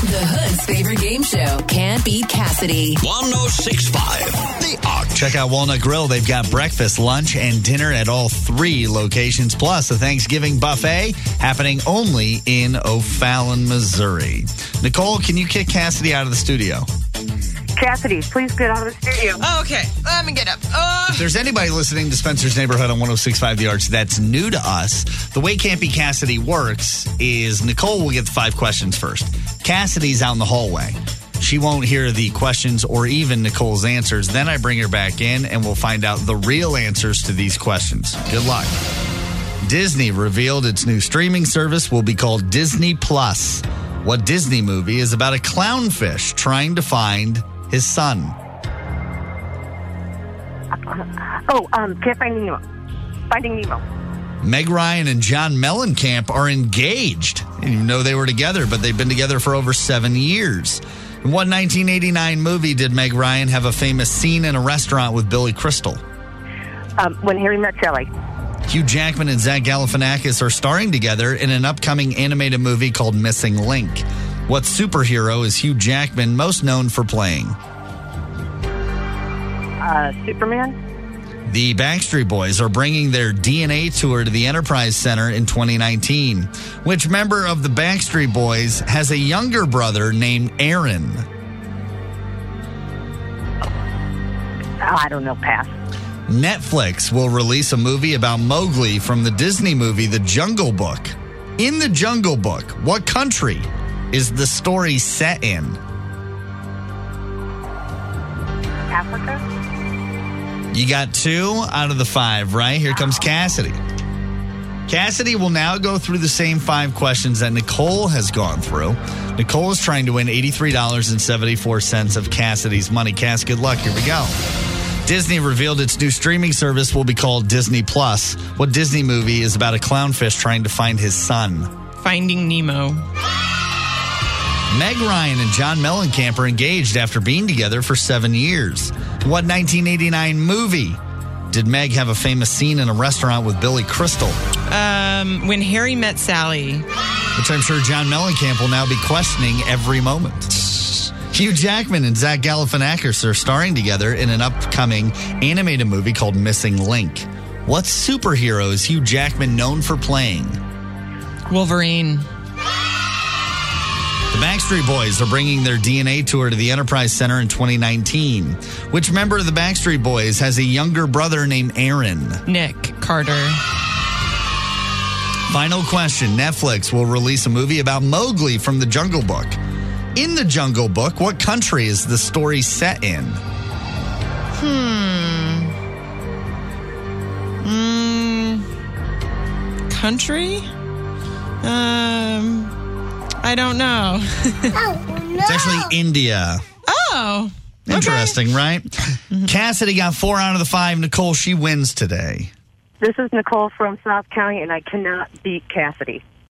The Hood's favorite game show. Can't beat Cassiday. 1065 The Arch. Check out Walnut Grill. They've got breakfast, lunch, and dinner at all three locations, plus a Thanksgiving buffet happening only in O'Fallon, Missouri. Nicole, can you kick Cassiday out of the studio? Cassiday, please get out of the studio. Oh, okay, let me get up. Uh, If there's anybody listening to Spencer's Neighborhood on 1065 The Arch that's new to us, the way Campy Cassiday works is Nicole will get the five questions first. Cassiday's out in the hallway. She won't hear the questions or even Nicole's answers. Then I bring her back in and we'll find out the real answers to these questions. Good luck. Disney revealed its new streaming service will be called Disney Plus. What Disney movie is about a clownfish trying to find his son? Oh, um, can't find Nemo. Finding Nemo. Meg Ryan and John Mellencamp are engaged. Even know they were together, but they've been together for over seven years. In what 1989 movie did Meg Ryan have a famous scene in a restaurant with Billy Crystal? Um, when Harry met Sally. Hugh Jackman and Zach Galifianakis are starring together in an upcoming animated movie called Missing Link. What superhero is Hugh Jackman most known for playing? Uh, Superman. The Backstreet Boys are bringing their DNA tour to the Enterprise Center in 2019. Which member of the Backstreet Boys has a younger brother named Aaron? Oh, I don't know. Pass. Netflix will release a movie about Mowgli from the Disney movie The Jungle Book. In The Jungle Book, what country is the story set in? Africa. You got two out of the five, right? Here comes Cassiday. Cassiday will now go through the same five questions that Nicole has gone through. Nicole is trying to win $83.74 of Cassiday's money. Cass, good luck. Here we go. Disney revealed its new streaming service will be called Disney Plus. What Disney movie is about a clownfish trying to find his son? Finding Nemo. Meg Ryan and John Mellencamp are engaged after being together for seven years. What 1989 movie did Meg have a famous scene in a restaurant with Billy Crystal? Um, when Harry met Sally. Which I'm sure John Mellencamp will now be questioning every moment. Hugh Jackman and Zach Galifianakis are starring together in an upcoming animated movie called Missing Link. What superhero is Hugh Jackman known for playing? Wolverine. The Backstreet Boys are bringing their DNA tour to the Enterprise Center in 2019. Which member of the Backstreet Boys has a younger brother named Aaron? Nick Carter. Final question Netflix will release a movie about Mowgli from the Jungle Book. In the Jungle Book, what country is the story set in? Hmm. Mm, country? Um, I don't know. It's actually oh, India. oh. okay. Interesting, right? Mm-hmm. Cassiday got four out of the five. Nicole, she wins today. This is Nicole from South County, and I cannot beat Cassiday.